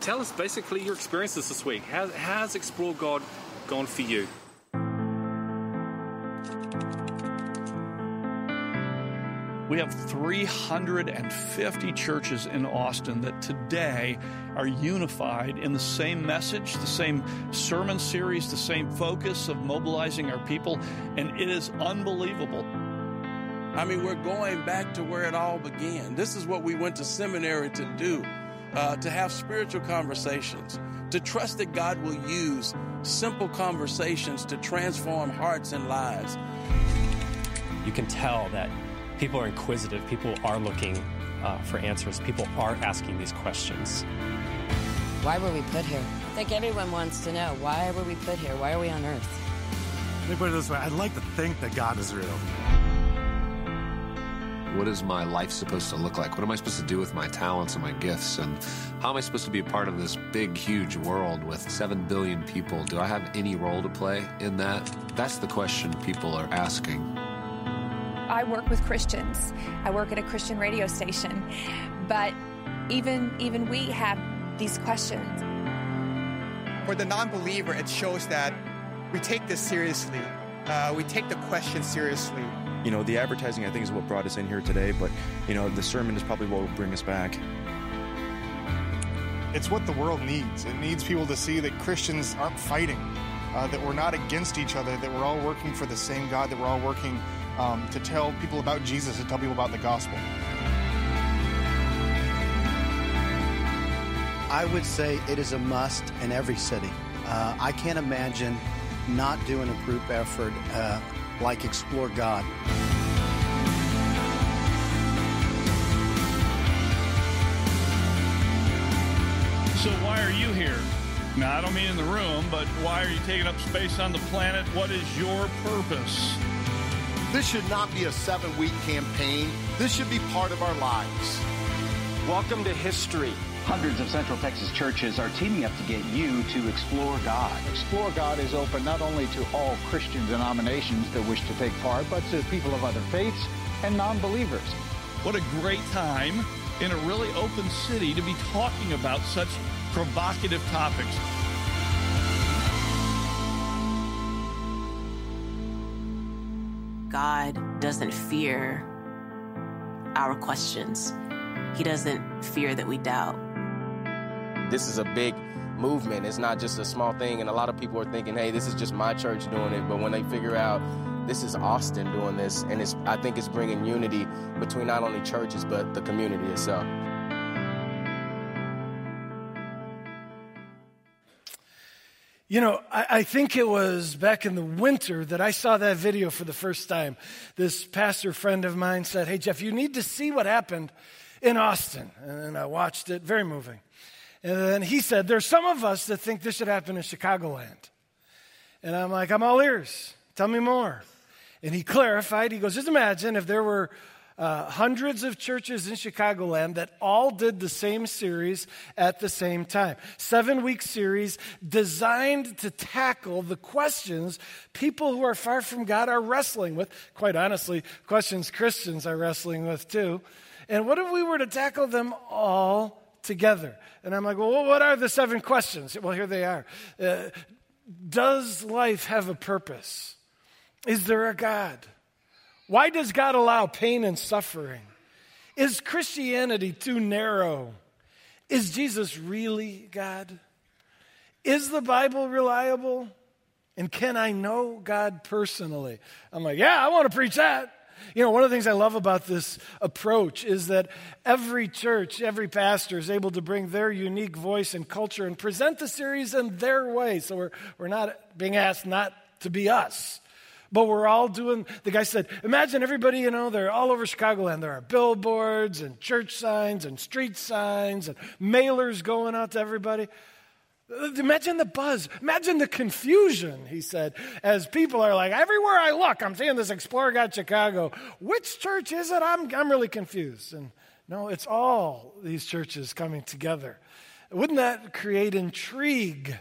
tell us basically your experiences this week. How, how's Explore God gone for you? We have 350 churches in Austin that today are unified in the same message, the same sermon series, the same focus of mobilizing our people, and it is unbelievable. I mean, we're going back to where it all began. This is what we went to seminary to do uh, to have spiritual conversations, to trust that God will use simple conversations to transform hearts and lives. You can tell that people are inquisitive, people are looking uh, for answers, people are asking these questions. Why were we put here? I think everyone wants to know why were we put here? Why are we on earth? Let me put it this way I'd like to think that God is real. What is my life supposed to look like? What am I supposed to do with my talents and my gifts? And how am I supposed to be a part of this big, huge world with 7 billion people? Do I have any role to play in that? That's the question people are asking. I work with Christians. I work at a Christian radio station. But even even we have these questions. For the non-believer, it shows that we take this seriously. Uh, we take the question seriously. You know, the advertising I think is what brought us in here today, but you know, the sermon is probably what will bring us back. It's what the world needs. It needs people to see that Christians aren't fighting, uh, that we're not against each other, that we're all working for the same God, that we're all working um, to tell people about Jesus, to tell people about the gospel. I would say it is a must in every city. Uh, I can't imagine not doing a group effort uh, like Explore God. So, why are you here? Now, I don't mean in the room, but why are you taking up space on the planet? What is your purpose? This should not be a seven week campaign. This should be part of our lives. Welcome to history. Hundreds of Central Texas churches are teaming up to get you to explore God. Explore God is open not only to all Christian denominations that wish to take part, but to people of other faiths and non believers. What a great time in a really open city to be talking about such provocative topics. God doesn't fear our questions. He doesn't fear that we doubt. This is a big movement. It's not just a small thing. And a lot of people are thinking, hey, this is just my church doing it. But when they figure out this is Austin doing this, and it's, I think it's bringing unity between not only churches, but the community itself. You know, I, I, think it was back in the winter that I saw that video for the first time. This pastor friend of mine said, Hey, Jeff, you need to see what happened in Austin. And I watched it, very moving. And then he said, There's some of us that think this should happen in Chicagoland. And I'm like, I'm all ears. Tell me more. And he clarified, he goes, Just imagine if there were uh, hundreds of churches in Chicagoland that all did the same series at the same time. Seven week series designed to tackle the questions people who are far from God are wrestling with. Quite honestly, questions Christians are wrestling with too. And what if we were to tackle them all together? And I'm like, well, what are the seven questions? Well, here they are. Uh, does life have a purpose? Is there a God? Why does God allow pain and suffering? Is Christianity too narrow? Is Jesus really God? Is the Bible reliable? And can I know God personally? I'm like, yeah, I want to preach that. You know, one of the things I love about this approach is that every church, every pastor is able to bring their unique voice and culture and present the series in their way. So we're, we're not being asked not to be us. But we're all doing, the guy said, imagine everybody, you know, they're all over Chicagoland. There are billboards and church signs and street signs and mailers going out to everybody. Imagine the buzz. Imagine the confusion, he said, as people are like, everywhere I look, I'm seeing this Explore God Chicago. Which church is it? I'm, I'm really confused. And no, it's all these churches coming together. Wouldn't that create intrigue?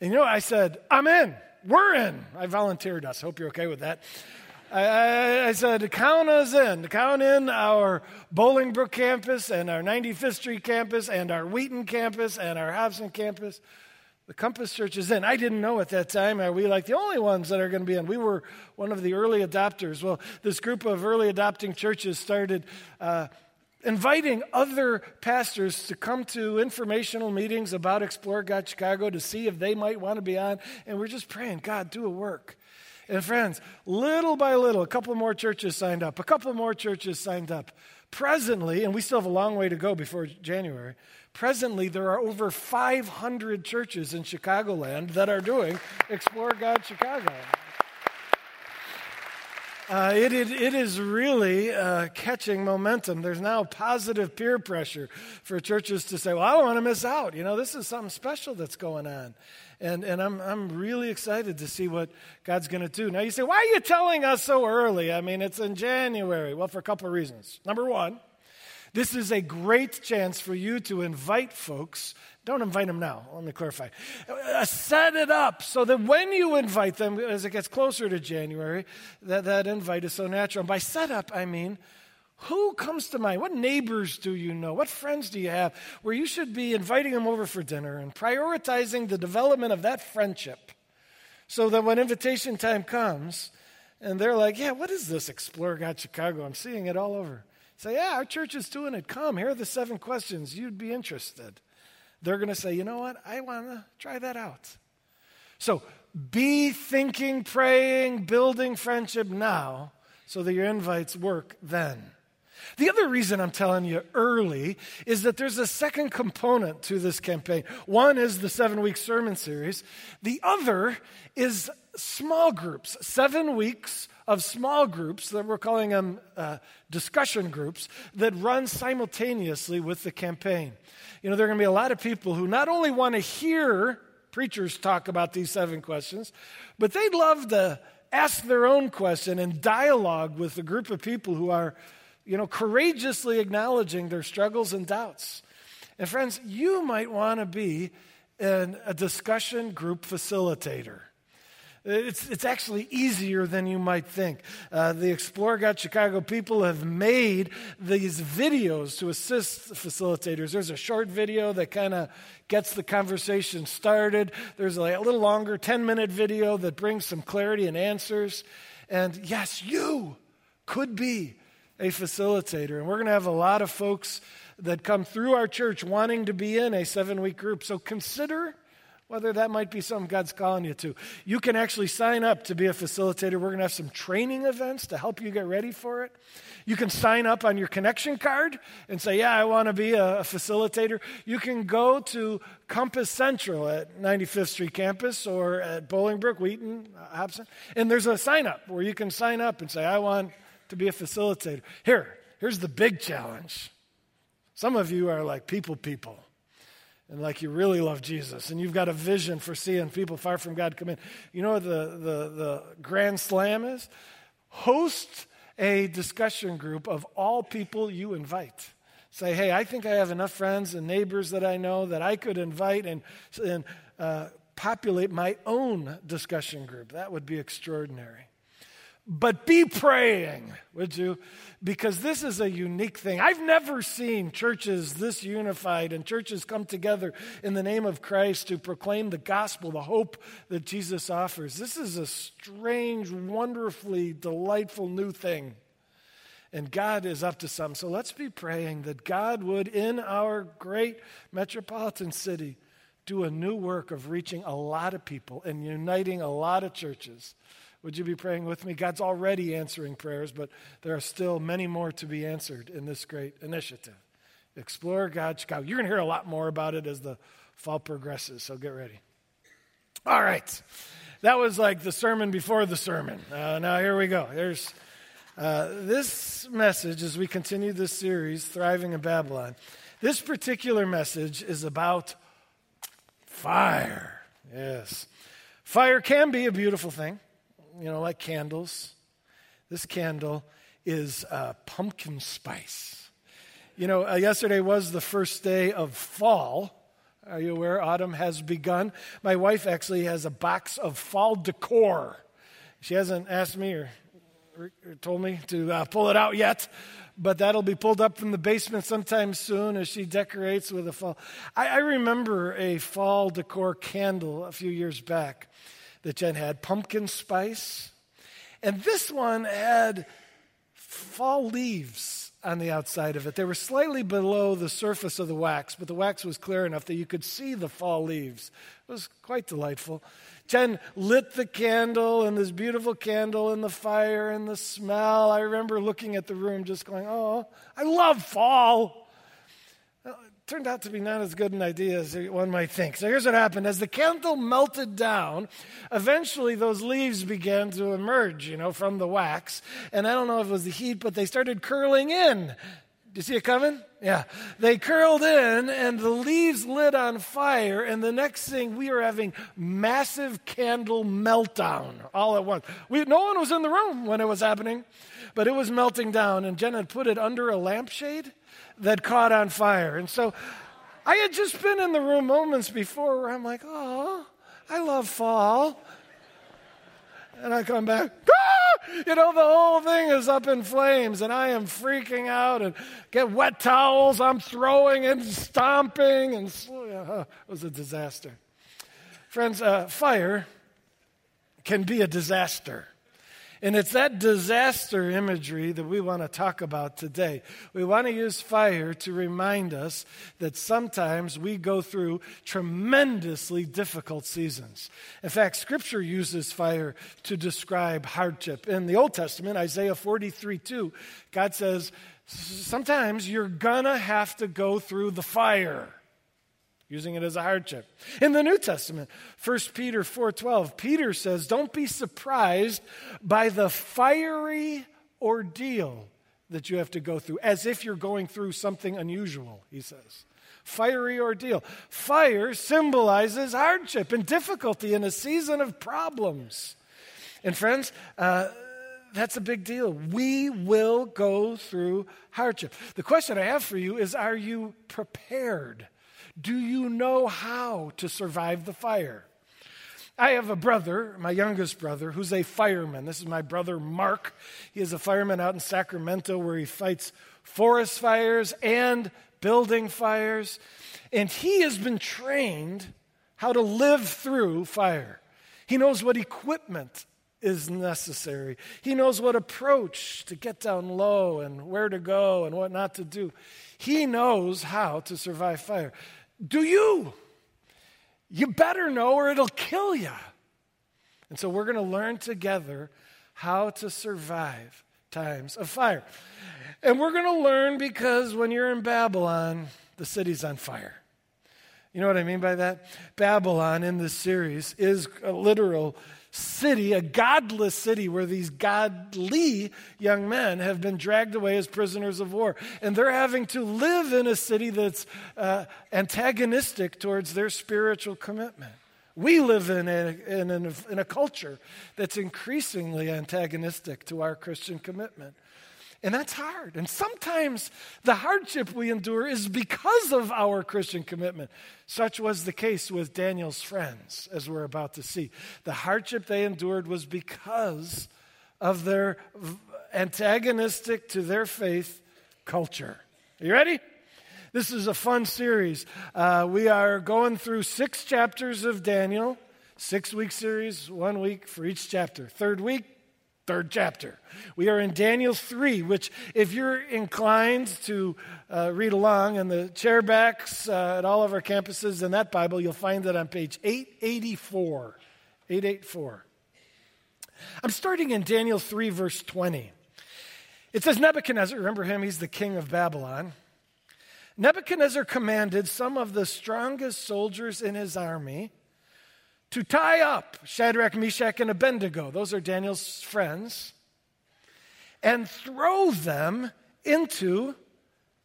And you know, I said, I'm in. We're in. I volunteered us. Hope you're okay with that. I, I, I, said, count us in. Count in our Bolingbrook campus and our 95th Street campus and our Wheaton campus and our Hobson campus. The Compass Church is in. I didn't know at that time, are we like the only ones that are going to be in? We were one of the early adopters. Well, this group of early adopting churches started uh, inviting other pastors to come to informational meetings about Explore God Chicago to see if they might want to be on. And we're just praying, God, do a work. And friends, little by little, a couple more churches signed up, a couple more churches signed up. Presently, and we still have a long way to go before January, presently there are over 500 churches in Chicagoland that are doing Explore God Chicago. Uh, it, it, it is really uh, catching momentum. There's now positive peer pressure for churches to say, well, I don't want to miss out. You know, this is something special that's going on. And, and I'm, I'm really excited to see what God's going to do. Now, you say, why are you telling us so early? I mean, it's in January. Well, for a couple of reasons. Number one, this is a great chance for you to invite folks. Don't invite them now. Let me clarify. Uh, set it up so that when you invite them, as it gets closer to January, that, that invite is so natural. And by set up, I mean, who comes to mind? What neighbors do you know? What friends do you have where you should be inviting them over for dinner and prioritizing the development of that friendship so that when invitation time comes and they're like, yeah, what is this Explore God Chicago? I'm seeing it all over. Say, yeah, our church is doing it. Come, here are the seven questions. You'd be interested. They're going to say, you know what? I want to try that out. So be thinking, praying, building friendship now so that your invites work then. The other reason I'm telling you early is that there's a second component to this campaign. One is the seven week sermon series, the other is small groups, seven weeks of small groups that we're calling them uh, discussion groups that run simultaneously with the campaign. You know, there are going to be a lot of people who not only want to hear preachers talk about these seven questions, but they'd love to ask their own question and dialogue with a group of people who are, you know, courageously acknowledging their struggles and doubts. And friends, you might want to be an, a discussion group facilitator. It's, it's actually easier than you might think. Uh, the Explore God Chicago people have made these videos to assist facilitators. There's a short video that kind of gets the conversation started. There's a little longer 10 minute video that brings some clarity and answers. And yes, you could be a facilitator. And we're going to have a lot of folks that come through our church wanting to be in a seven week group. So consider whether that might be something God's calling you to. You can actually sign up to be a facilitator. We're going to have some training events to help you get ready for it. You can sign up on your connection card and say, Yeah, I want to be a, facilitator. You can go to Compass Central at 95th Street campus or at Bolingbrook, Wheaton, Hobson, and there's a sign up where you can sign up and say, I want to be a facilitator. Here, here's the big challenge. Some of you are like people, people and like you really love Jesus and you've got a vision for seeing people far from God come in. You know what the, the, the grand slam is? Host a discussion group of all people you invite. Say, hey, I think I have enough friends and neighbors that I know that I could invite and, and uh, populate my own discussion group. That would be extraordinary. But be praying, would you? Because this is a unique thing. I've never seen churches this unified and churches come together in the name of Christ to proclaim the gospel, the hope that Jesus offers. This is a strange, wonderfully delightful new thing. And God is up to some. So let's be praying that God would, in our great metropolitan city, do a new work of reaching a lot of people and uniting a lot of churches would you be praying with me? God's already answering prayers, but there are still many more to be answered in this great initiative. Explore God Chicago. You're going to hear a lot more about it as the fall progresses, so get ready. All right. That was like the sermon before the sermon. Uh, now, here we go. There's uh, this message as we continue this series, Thriving in Babylon. This particular message is about fire. Yes. Fire can be a beautiful thing you know, like candles. This candle is uh, pumpkin spice. You know, uh, yesterday was the first day of fall. Are you aware? Autumn has begun. My wife actually has a box of fall decor. She hasn't asked me or told me to uh, pull it out yet, but that'll be pulled up from the basement sometime soon as she decorates with a fall. I, I remember a fall decor candle a few years back that Jen had pumpkin spice, and this one had fall leaves on the outside of it. They were slightly below the surface of the wax, but the wax was clear enough that you could see the fall leaves. It was quite delightful. Jen lit the candle and this beautiful candle and the fire and the smell. I remember looking at the room just going, oh, I love fall. Turned out to be not as good an idea as one might think. So here's what happened. As the candle melted down, eventually those leaves began to emerge, you know, from the wax. And I don't know if it was the heat, but they started curling in. Do you see it coming? Yeah. They curled in and the leaves lit on fire. And the next thing, we are having massive candle meltdown all at once. We, no one was in the room when it was happening, but it was melting down. And Jen had put it under a lampshade that caught on fire. And so I had just been in the room moments before where I'm like, oh, I love fall. And I come back, ah! you know, the whole thing is up in flames, and I am freaking out and get wet towels. I'm throwing and stomping, and uh, it was a disaster. Friends, uh, fire can be a disaster. And it's that disaster imagery that we want to talk about today. We want to use fire to remind us that sometimes we go through tremendously difficult seasons. In fact, Scripture uses fire to describe hardship. In the Old Testament, Isaiah 43 2, God says, Sometimes you're going to have to go through the fire using it as a hardship. In the New Testament, 1 Peter 4:12, Peter says, "Don't be surprised by the fiery ordeal that you have to go through as if you're going through something unusual," he says. Fiery ordeal. Fire symbolizes hardship and difficulty in a season of problems. And friends, uh, that's a big deal. We will go through hardship. The question I have for you is Are you prepared? Do you know how to survive the fire? I have a brother, my youngest brother, who's a fireman. This is my brother Mark. He is a fireman out in Sacramento where he fights forest fires and building fires. And he has been trained how to live through fire. He knows what equipment is necessary. He knows what approach to get down low and where to go and what not to do. He knows how to survive fire. Do you? You better know or it'll kill you. And so we're going to learn together how to survive times of fire. And we're going to learn because when you're in Babylon, the city's on fire. You know what I mean by that? Babylon in this series is a literal city, a godless city where these godly young men have been dragged away as prisoners of war. And they're having to live in a city that's uh, antagonistic towards their spiritual commitment. We live in a, in, a, in a culture that's increasingly antagonistic to our Christian commitment. And that's hard. And sometimes the hardship we endure is because of our Christian commitment. Such was the case with Daniel's friends, as we're about to see. The hardship they endured was because of their antagonistic to their faith culture. Are you ready? This is a fun series. Uh, we are going through six chapters of Daniel, six week series, one week for each chapter. Third week, third chapter. We are in Daniel 3, which, if you're inclined to uh, read along in the chairbacks uh, at all of our campuses in that Bible, you'll find it on page 884. 884. I'm starting in Daniel 3, verse 20. It says Nebuchadnezzar, remember him, he's the king of Babylon. Nebuchadnezzar commanded some of the strongest soldiers in his army to tie up Shadrach, Meshach, and Abednego, those are Daniel's friends, and throw them into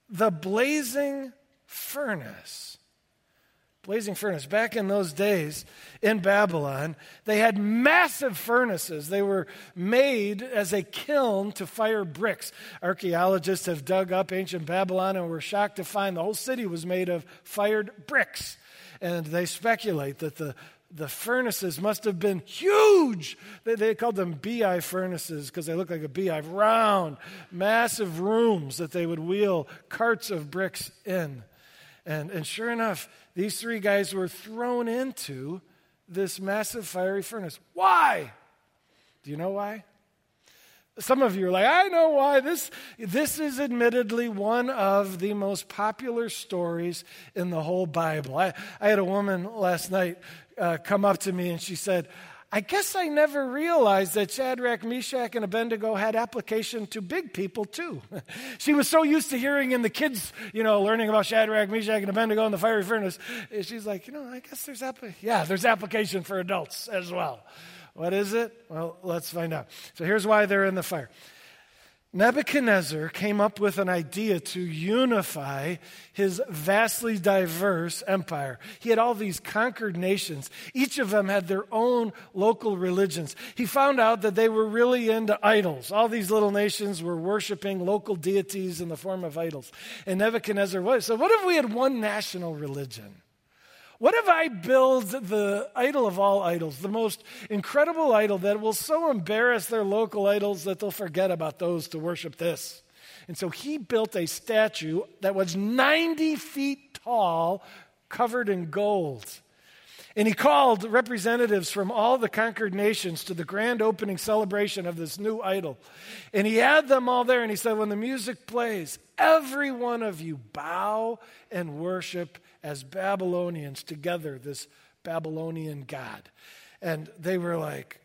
the blazing furnace. Blazing furnace. Back in those days in Babylon, they had massive furnaces. They were made as a kiln to fire bricks. Archaeologists have dug up ancient Babylon and were shocked to find the whole city was made of fired bricks. And they speculate that the the furnaces must have been huge. They, they called them beehive furnaces because they look like a beehive, round, massive rooms that they would wheel carts of bricks in. And, and sure enough, these three guys were thrown into this massive fiery furnace. Why? Do you know why? Some of you are like, I know why. This, this is admittedly one of the most popular stories in the whole Bible. I, I had a woman last night uh, come up to me and she said, I guess I never realized that Shadrach, Meshach, and Abednego had application to big people too. she was so used to hearing in the kids, you know, learning about Shadrach, Meshach, and Abednego in the fiery furnace. She's like, you know, I guess there's application. Yeah, there's application for adults as well. What is it? Well, let's find out. So here's why they're in the fire. Nebuchadnezzar came up with an idea to unify his vastly diverse empire. He had all these conquered nations. Each of them had their own local religions. He found out that they were really into idols. All these little nations were worshiping local deities in the form of idols. And Nebuchadnezzar was. So, what if we had one national religion? What if I build the idol of all idols, the most incredible idol that will so embarrass their local idols that they'll forget about those to worship this? And so he built a statue that was 90 feet tall, covered in gold. And he called representatives from all the conquered nations to the grand opening celebration of this new idol. And he had them all there, and he said, When the music plays, every one of you bow and worship as Babylonians together, this Babylonian God. And they were like,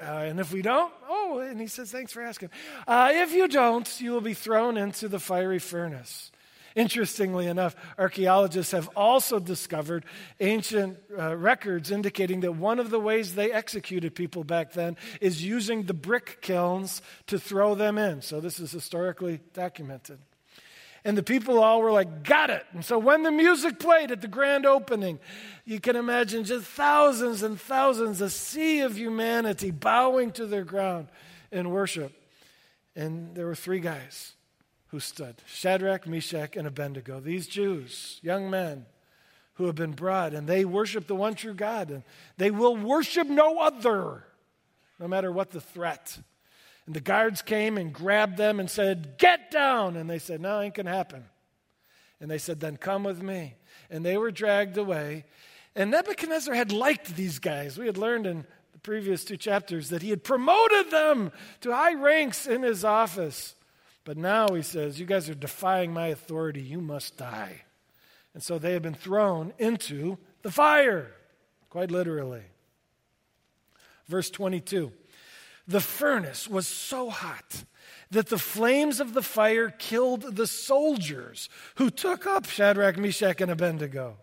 uh, and if we don't, oh, and he says, thanks for asking. Uh, if you don't, you will be thrown into the fiery furnace. Interestingly enough, archaeologists have also discovered ancient uh, records indicating that one of the ways they executed people back then is using the brick kilns to throw them in. So this is historically documented. And the people all were like, got it. And so when the music played at the grand opening, you can imagine just thousands and thousands, a sea of humanity bowing to their ground in worship. And there were three guys who stood Shadrach, Meshach, and Abednego. These Jews, young men who have been brought, and they worship the one true God, and they will worship no other, no matter what the threat. And the guards came and grabbed them and said, Get down. And they said, No, ain't to happen. And they said, Then come with me. And they were dragged away. And Nebuchadnezzar had liked these guys. We had learned in the previous two chapters that he had promoted them to high ranks in his office. But now he says, You guys are defying my authority. You must die. And so they have been thrown into the fire, quite literally. Verse 22. The furnace was so hot that the flames of the fire killed the soldiers who took up Shadrach, Meshach, and Abednego.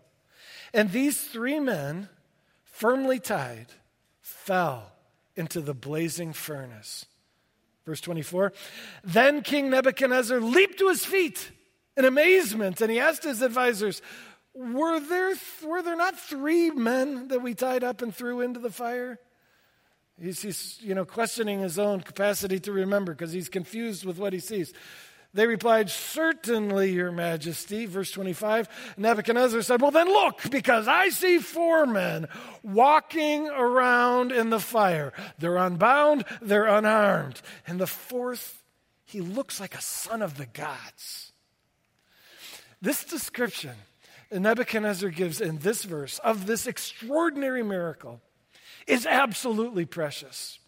And these three men, firmly tied, fell into the blazing furnace. Verse 24 Then King Nebuchadnezzar leaped to his feet in amazement, and he asked his advisors, were there, were there not three men that we tied up and threw into the fire? He's, he's you know, questioning his own capacity to remember because he's confused with what he sees. They replied, Certainly, Your Majesty. Verse 25 Nebuchadnezzar said, Well, then look, because I see four men walking around in the fire. They're unbound, they're unarmed. And the fourth, he looks like a son of the gods. This description Nebuchadnezzar gives in this verse of this extraordinary miracle is absolutely precious.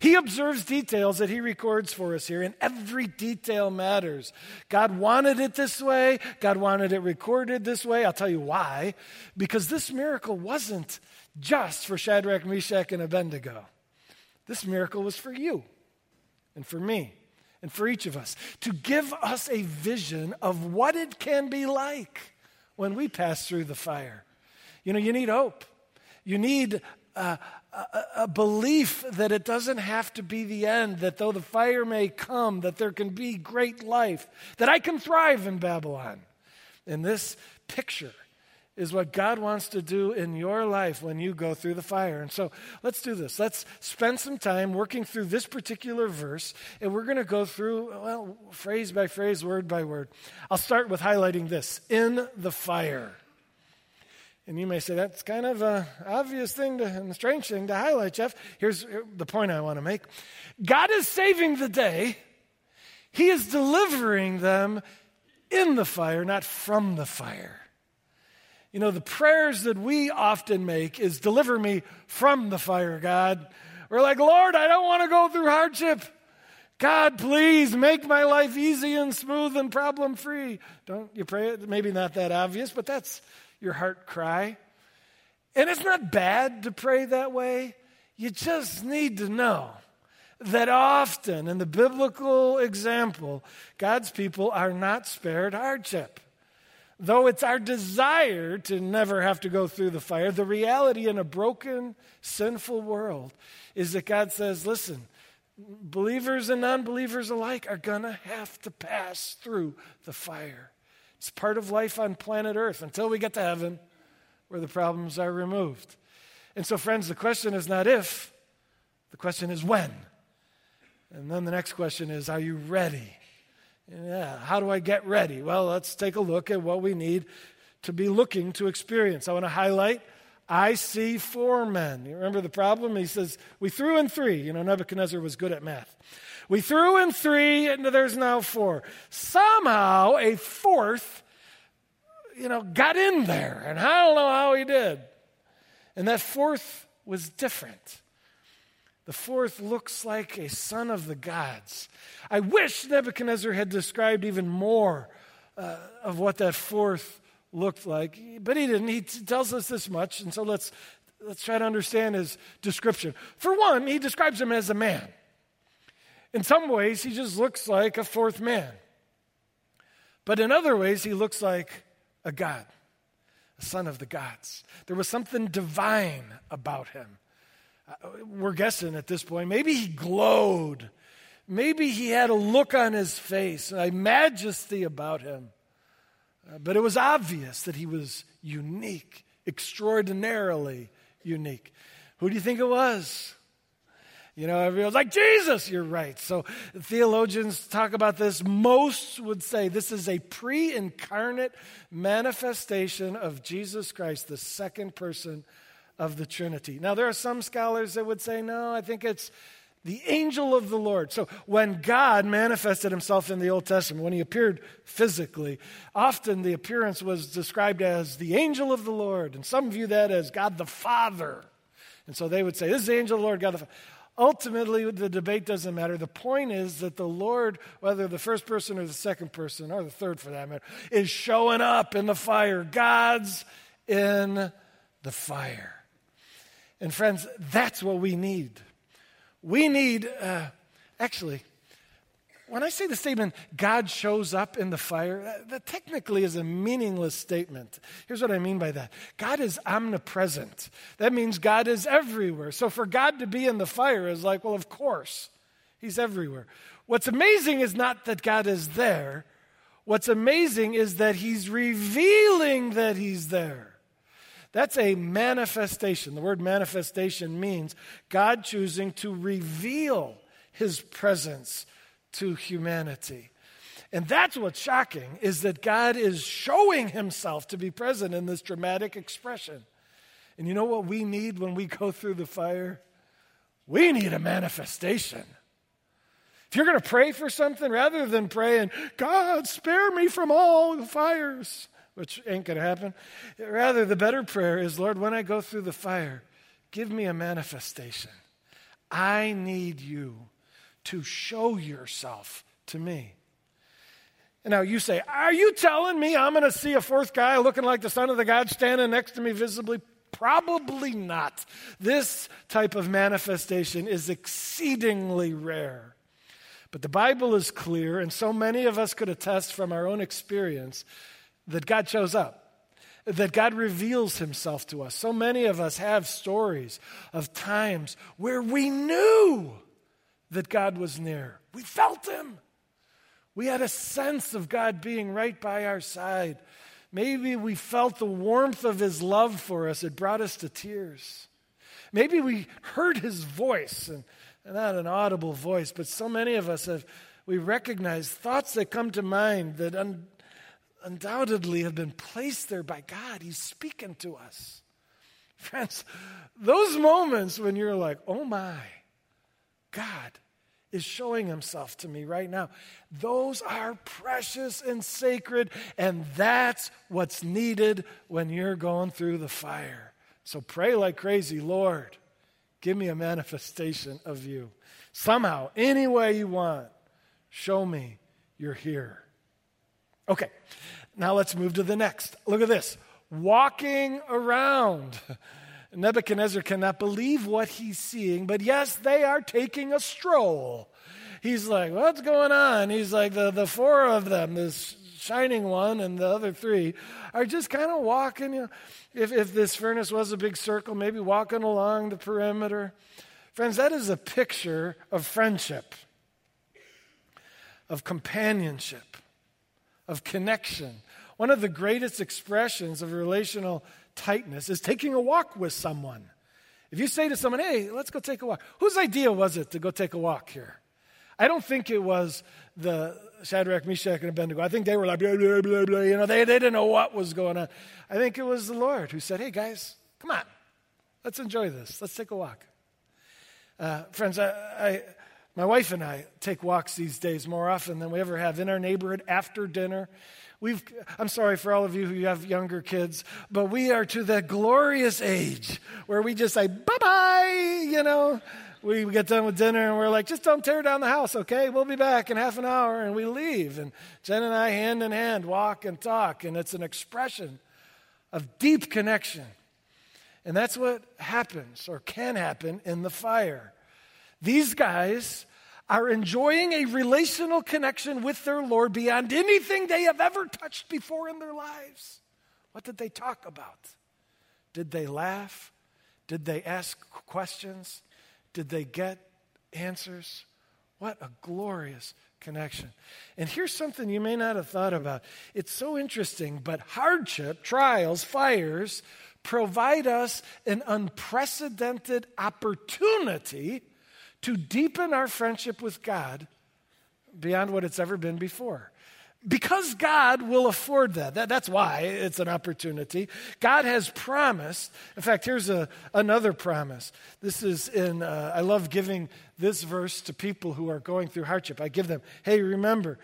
He observes details that he records for us here, and every detail matters. God wanted it this way. God wanted it recorded this way. I'll tell you why. Because this miracle wasn't just for Shadrach, Meshach, and Abednego. This miracle was for you and for me and for each of us to give us a vision of what it can be like when we pass through the fire. You know, you need hope. You need a, a, belief that it doesn't have to be the end, that though the fire may come, that there can be great life, that I can thrive in Babylon. And this picture is what God wants to do in your life when you go through the fire. And so let's do this. Let's spend some time working through this particular verse, and we're going to go through, well, phrase by phrase, word by word. I'll start with highlighting this in the fire And you may say, that's kind of an obvious thing to, and a strange thing to highlight, Jeff. Here's the point I want to make God is saving the day, He is delivering them in the fire, not from the fire. You know, the prayers that we often make is deliver me from the fire, God. We're like, Lord, I don't want to go through hardship. God, please make my life easy and smooth and problem free. Don't you pray it? Maybe not that obvious, but that's your heart cry. And it's not bad to pray that way. You just need to know that often, in the biblical example, God's people are not spared hardship. Though it's our desire to never have to go through the fire, the reality in a broken, sinful world is that God says, listen, believers and non believers alike are going to have to pass through the fire. It's part of life on planet Earth until we get to heaven where the problems are removed. And so, friends, the question is not if, the question is when. And then the next question is, are you ready? Yeah, how do I get ready? Well, let's take a look at what we need to be looking to experience. I want to highlight I see four men. You remember the problem? He says, We threw in three. You know, Nebuchadnezzar was good at math. We threw in three, and there's now four. Somehow, a fourth, you know, got in there, and I don't know how he did. And that fourth was different. The fourth looks like a son of the gods. I wish Nebuchadnezzar had described even more uh, of what that fourth looked like, but he didn't. He t- tells us this much, and so let's let's try to understand his description. For one, he describes him as a man. In some ways, he just looks like a fourth man. But in other ways, he looks like a god, a son of the gods. There was something divine about him. Uh, we're guessing at this point. Maybe he glowed. Maybe he had a look on his face, a majesty about him. Uh, but it was obvious that he was unique, extraordinarily unique. Who do you think it was? You know, everyone's like, Jesus, you're right. So theologians talk about this. Most would say this is a pre incarnate manifestation of Jesus Christ, the second person of the Trinity. Now, there are some scholars that would say, no, I think it's the angel of the Lord. So when God manifested himself in the Old Testament, when he appeared physically, often the appearance was described as the angel of the Lord. And some view that as God the Father. And so they would say, This is the angel of the Lord, God the Father. Ultimately, the debate doesn't matter. The point is that the Lord, whether the first person or the second person, or the third for that matter, is showing up in the fire. God's in the fire. And friends, that's what we need. We need, uh, actually, when I say the statement, God shows up in the fire, that, that, technically is a meaningless statement. Here's what I mean by that God is omnipresent. That means God is everywhere. So for God to be in the fire is like, well, of course, He's everywhere. What's amazing is not that God is there, what's amazing is that He's revealing that He's there. That's a manifestation. The word manifestation means God choosing to reveal His presence to humanity. And that's what's shocking is that God is showing himself to be present in this dramatic expression. And you know what we need when we go through the fire? We need a manifestation. If you're going to pray for something, rather than praying, God, spare me from all the fires, which ain't going to happen, rather, the better prayer is, Lord, when I go through the fire, give me a manifestation. I need you to show yourself to me. And now you say, Are you telling me I'm going to see a fourth guy looking like the Son of the God standing next to me visibly? Probably not. This type of manifestation is exceedingly rare. But the Bible is clear, and so many of us could attest from our own experience that God shows up, that God reveals himself to us. So many of us have stories of times where we knew that God was near. We felt Him. We had a sense of God being right by our side. Maybe we felt the warmth of His love for us. It brought us to tears. Maybe we heard His voice, and, not an audible voice, but so many of us have, we recognize thoughts that come to mind that undoubtedly have been placed there by God. He's speaking to us. Friends, those moments when you're like, oh my, God is showing himself to me right now, those are precious and sacred, and that's what's needed when you're going through the fire. So pray like crazy, Lord, give me a manifestation of you. Somehow, any way you want, show me you're here. Okay, now let's move to the next. Look at this walking around. Nebuchadnezzar cannot believe what he's seeing, but yes, they are taking a stroll. He's like, What's going on? He's like, The, the four of them, this shining one and the other three, are just kind of walking. You know, if, if this furnace was a big circle, maybe walking along the perimeter. Friends, that is a picture of friendship, of companionship, of connection. One of the greatest expressions of relational tightness is taking a walk with someone. If you say to someone, hey, let's go take a walk, whose idea was it to go take a walk here? I don't think it was the Shadrach, Meshach, and Abednego. I think they were like, blah, blah, blah, blah. You know, they, they didn't know what was going on. I think it was the Lord who said, hey, guys, come on. Let's enjoy this. Let's take a walk. Uh, friends, I, I, my wife and I take walks these days more often than we ever have in our neighborhood after dinner. We've, I'm sorry for all of you who have younger kids, but we are to the glorious age where we just say, bye bye, you know. We get done with dinner and we're like, just don't tear down the house, okay? We'll be back in half an hour. And we leave. And Jen and I, hand in hand, walk and talk. And it's an expression of deep connection. And that's what happens or can happen in the fire. These guys are enjoying a relational connection with their Lord beyond anything they have ever touched before in their lives. What did they talk about? Did they laugh? Did they ask questions? Did they get answers? What a glorious connection. And here's something you may not have thought about. It's so interesting, but hardship, trials, fires provide us an unprecedented opportunity to deepen our friendship with God beyond what it's ever been before. Because God will afford that. that. That's why it's an opportunity. God has promised. In fact, here's a, another promise. This is in, uh, I love giving this verse to people who are going through hardship. I give them, hey, remember,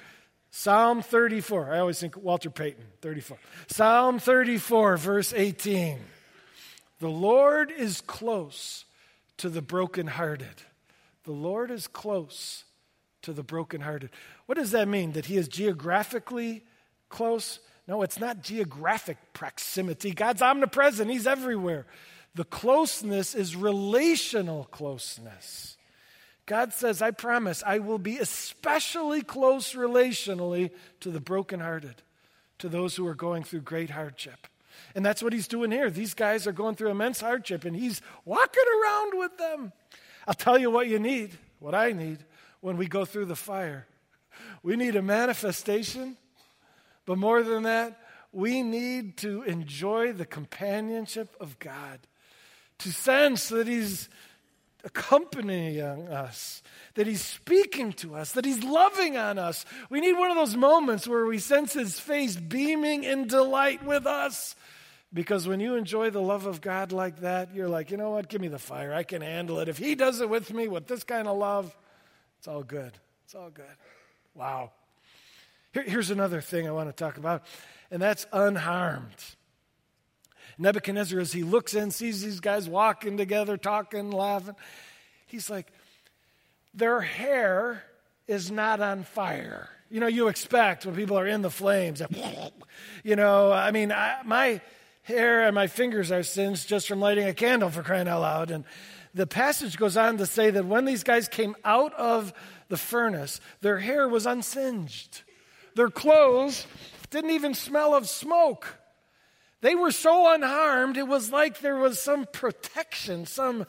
Psalm 34. I always think Walter Payton, 34. Psalm 34, verse 18. The Lord is close to the brokenhearted the Lord is close to the brokenhearted. What does that mean? That he is geographically close? No, it's not geographic proximity. God's omnipresent, he's everywhere. The closeness is relational closeness. God says, I promise I will be especially close relationally to the brokenhearted, to those who are going through great hardship. And that's what he's doing here. These guys are going through immense hardship, and he's walking around with them. I'll tell you what you need, what I need when we go through the fire. We need a manifestation, but more than that, we need to enjoy the companionship of God, to sense that He's accompanying us, that He's speaking to us, that He's loving on us. We need one of those moments where we sense His face beaming in delight with us because when you enjoy the love of God like that, you're like, you know what? Give me the fire. I can handle it. If He does it with me with this kind of love, it's all good. It's all good. Wow. Here, here's another thing I want to talk about, and that's unharmed. Nebuchadnezzar, as he looks in, sees these guys walking together, talking, laughing, he's like, their hair is not on fire. You know, you expect when people are in the flames, you know, I mean, I, my hair and my fingers are singed just from lighting a candle for crying out loud. And the passage goes on to say that when these guys came out of the furnace, their hair was unsinged. Their clothes didn't even smell of smoke. They were so unharmed, it was like there was some protection, some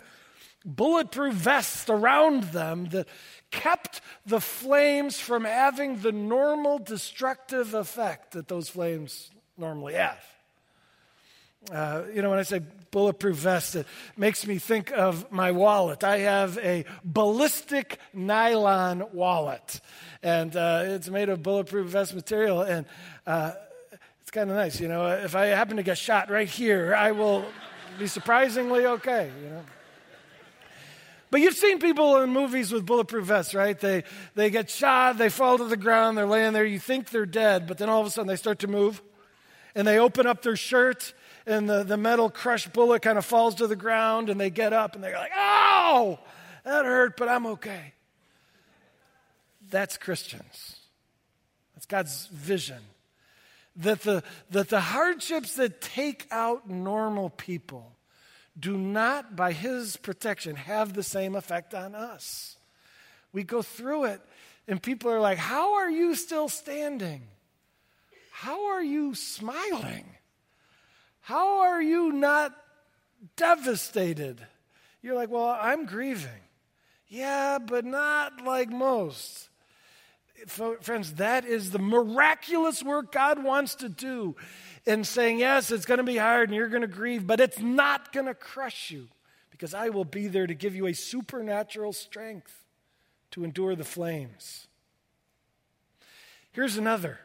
bulletproof vest around them that kept the flames from having the normal destructive effect that those flames normally have. Uh, you know, when I say bulletproof vest, it makes me think of my wallet. I have a ballistic nylon wallet, and uh, it's made of bulletproof vest material. And uh, It's kind of nice, you know. If I happen to get shot right here, I will be surprisingly okay, you know. But you've seen people in movies with bulletproof vests, right? They, they get shot, they fall to the ground, they're laying there, you think they're dead, but then all of a sudden they start to move. And they open up their shirt, and the, the metal crushed bullet kind of falls to the ground, and they get up and they're like, oh, that hurt, but I'm okay. That's Christians. That's God's vision. That the, that the hardships that take out normal people do not, by His protection, have the same effect on us. We go through it, and people are like, How are you still standing? How are you smiling? How are you not devastated? You're like, Well, I'm grieving. Yeah, but not like most. Friends, that is the miraculous work God wants to do in saying, Yes, it's going to be hard and you're going to grieve, but it's not going to crush you because I will be there to give you a supernatural strength to endure the flames. Here's another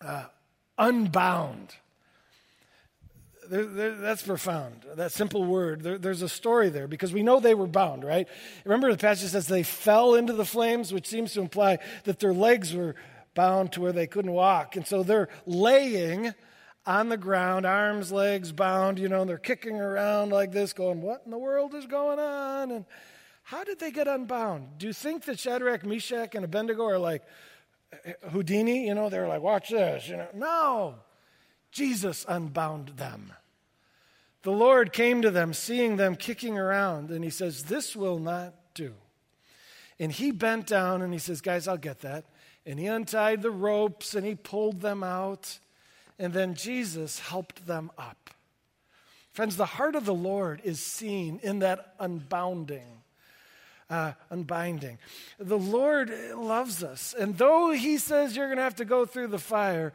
uh, unbound. There, there, that's profound. That simple word. There, there's a story there because we know they were bound, right? Remember the passage says they fell into the flames, which seems to imply that their legs were bound to where they couldn't walk. And so they're laying on the ground, arms, legs bound, you know, and they're kicking around like this, going, What in the world is going on? And how did they get unbound? Do you think that Shadrach, Meshach, and Abednego are like eh, eh, Houdini? You know, they're like, Watch this. You know, no. Jesus unbound them. The Lord came to them, seeing them kicking around, and he says, This will not do. And he bent down and he says, Guys, I'll get that. And he untied the ropes and he pulled them out. And then Jesus helped them up. Friends, the heart of the Lord is seen in that unbounding. Uh, unbinding. The Lord loves us. And though He says you're going to have to go through the fire,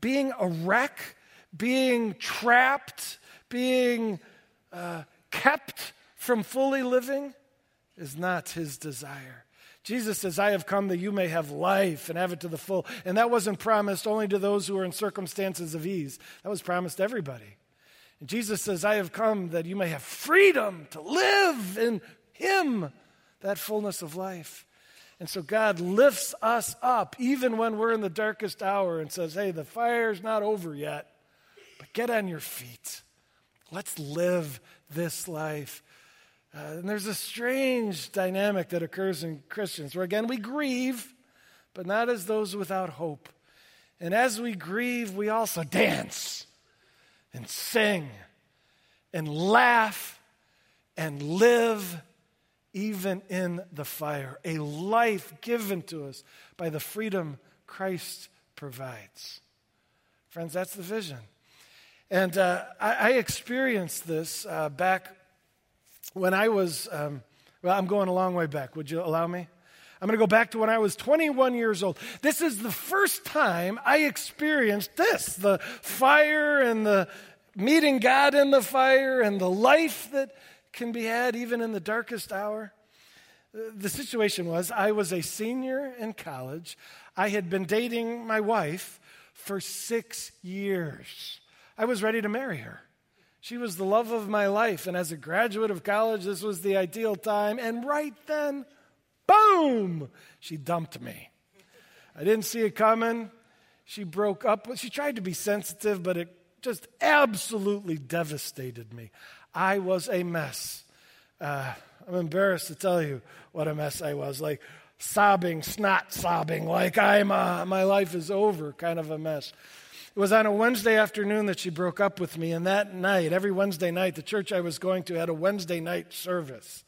being a wreck, being trapped, being uh, kept from fully living is not His desire. Jesus says, I have come that you may have life and have it to the full. And that wasn't promised only to those who are in circumstances of ease, that was promised to everybody. And Jesus says, I have come that you may have freedom to live in Him, that fullness of life. And so God lifts us up even when we're in the darkest hour and says, Hey, the fire's not over yet, but get on your feet. Let's live this life uh, and there's a strange dynamic that occurs in Christians where, again, we grieve, but not as those without hope. And as we grieve, we also dance and sing and laugh and live even in the fire. A life given to us by the freedom Christ provides. Friends, that's the vision. And uh, I, I, experienced this uh, back when I was, um, well, I'm going a long way back. Would you allow me? I'm going to go back to when I was 21 years old. This is the first time I experienced this the fire and the meeting God in the fire and the life that can be had even in the darkest hour. The situation was I was a senior in college. I had been dating my wife for six years. I was ready to marry her. She was the love of my life. And as a graduate of college, this was the ideal time. And right then, boom, she dumped me. I didn't see it coming. She broke up. She tried to be sensitive, but it just absolutely devastated me. I was a mess. Uh, I'm embarrassed to tell you what a mess I was. Like sobbing, snot sobbing, like I'm, uh, my life is over, kind of a mess. It was on a Wednesday afternoon that she broke up with me, and that night, every Wednesday night, the church I was going to had a Wednesday night service.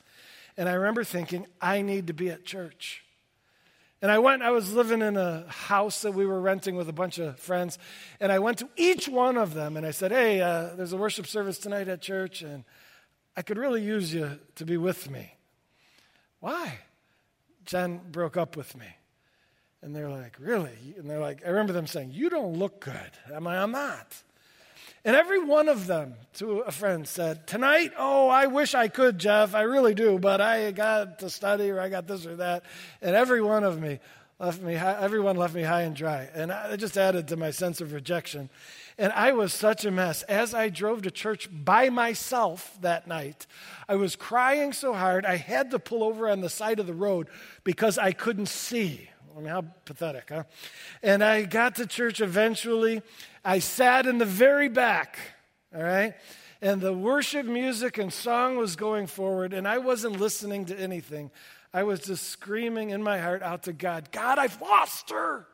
And I remember thinking, I need to be at church. And I went, I was living in a house that we were renting with a bunch of friends. And I went to each one of them and I said, Hey, uh, there's a worship service tonight at church, and I could really use you to be with me. Why? Jen broke up with me. And they're like, Really? And they're like, I remember them saying, You don't look good. I'm like, I'm not. And every one of them to a friend said, Tonight, oh, I wish I could, Jeff. I really do, but I got to study or I got this or that. And every one of me left me high, everyone left me high and dry. And it just added to my sense of rejection. And I was such a mess. As I drove to church by myself that night, I was crying so hard I had to pull over on the side of the road because I couldn't see. I mean, how pathetic, huh? And I got to church eventually. I sat in the very back, all right? And the worship music and song was going forward, and I wasn't listening to anything. I was just screaming in my heart out to God God, I've lost her.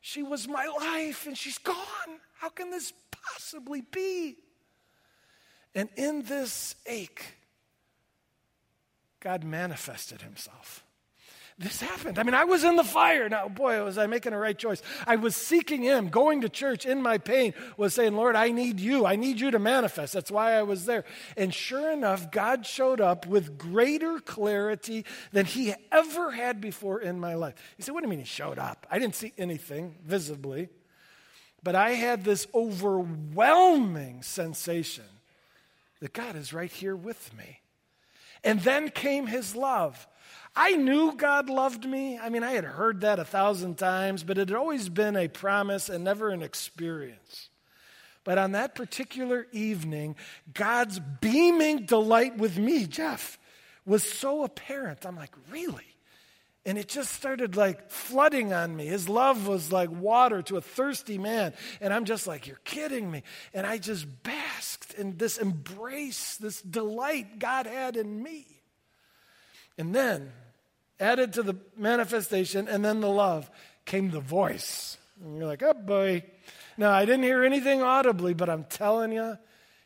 She was my life, and she's gone. How can this possibly be? And in this ache, God manifested himself this happened. I mean, I was in the fire. Now, boy, was I making a right choice. I was seeking Him. Going to church in my pain was saying, Lord, I need you. I need you to manifest. That's why I was there. And sure enough, God showed up with greater clarity than He ever had before in my life. You say, what do you mean He showed up? I didn't see anything visibly, but I had this overwhelming sensation that God is right here with me. And then came His love. I knew God loved me. I mean, I had heard that a thousand times, but it had always been a promise and never an experience. But on that particular evening, God's beaming delight with me, Jeff, was so apparent. I'm like, really? And it just started like flooding on me. His love was like water to a thirsty man. And I'm just like, you're kidding me. And I just basked in this embrace, this delight God had in me. And then added to the manifestation and then the love came the voice. And you're like, oh boy. Now, I didn't hear anything audibly, but I'm telling you,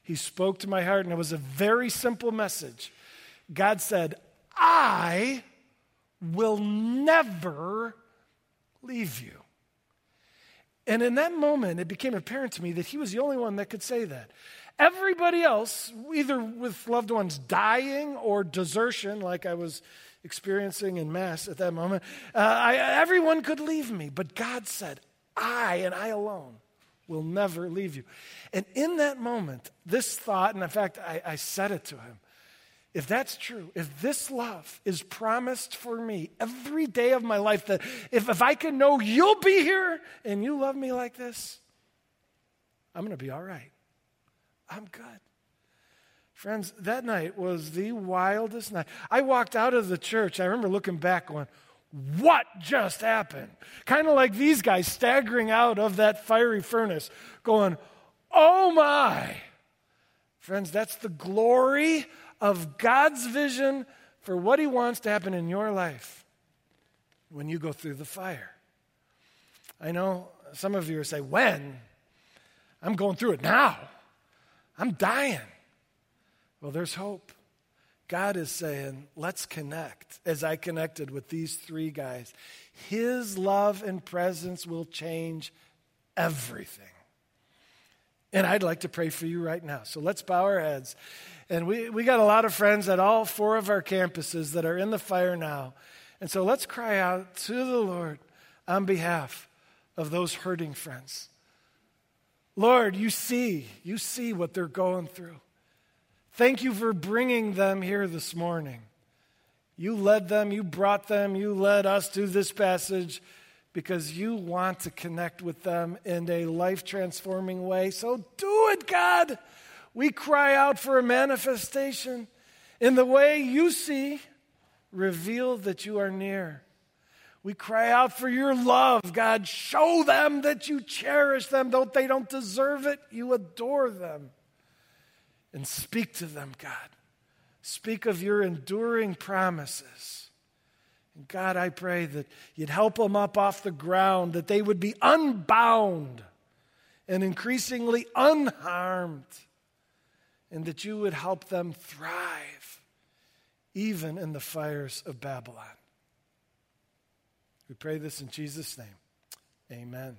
he spoke to my heart, and it was a very simple message. God said, I will never leave you. And in that moment, it became apparent to me that he was the only one that could say that. Everybody else, either with loved ones dying or desertion, like I was experiencing in Mass at that moment, uh, I, everyone could leave me. But God said, I and I alone will never leave you. And in that moment, this thought, and in fact, I, I said it to him if that's true, if this love is promised for me every day of my life, that if, if I can know you'll be here and you love me like this, I'm going to be all right. I'm good. Friends, that night was the wildest night. I walked out of the church. I remember looking back going, what just happened? Kind of like these guys staggering out of that fiery furnace, going, oh my. Friends, that's the glory of God's vision for what He wants to happen in your life when you go through the fire. I know some of you are saying, when? I'm going through it now. I'm dying. Well, there's hope. God is saying, let's connect as I connected with these three guys. His love and presence will change everything. And I'd like to pray for you right now. So let's bow our heads. And we, we got a lot of friends at all four of our campuses that are in the fire now. And so let's cry out to the Lord on behalf of those hurting friends. Lord, you see, you see what they're going through. Thank you for bringing them here this morning. You led them, you brought them, you led us to this passage because you want to connect with them in a life transforming way. So do it, God. We cry out for a manifestation in the way you see. Reveal that you are near. We cry out for your love, God. Show them that you cherish them. Don't they don't deserve it? You adore them and speak to them, God. Speak of your enduring promises. And God, I pray that you'd help them up off the ground, that they would be unbound and increasingly unharmed, and that you would help them thrive even in the fires of Babylon. We pray this in Jesus' name. Amen.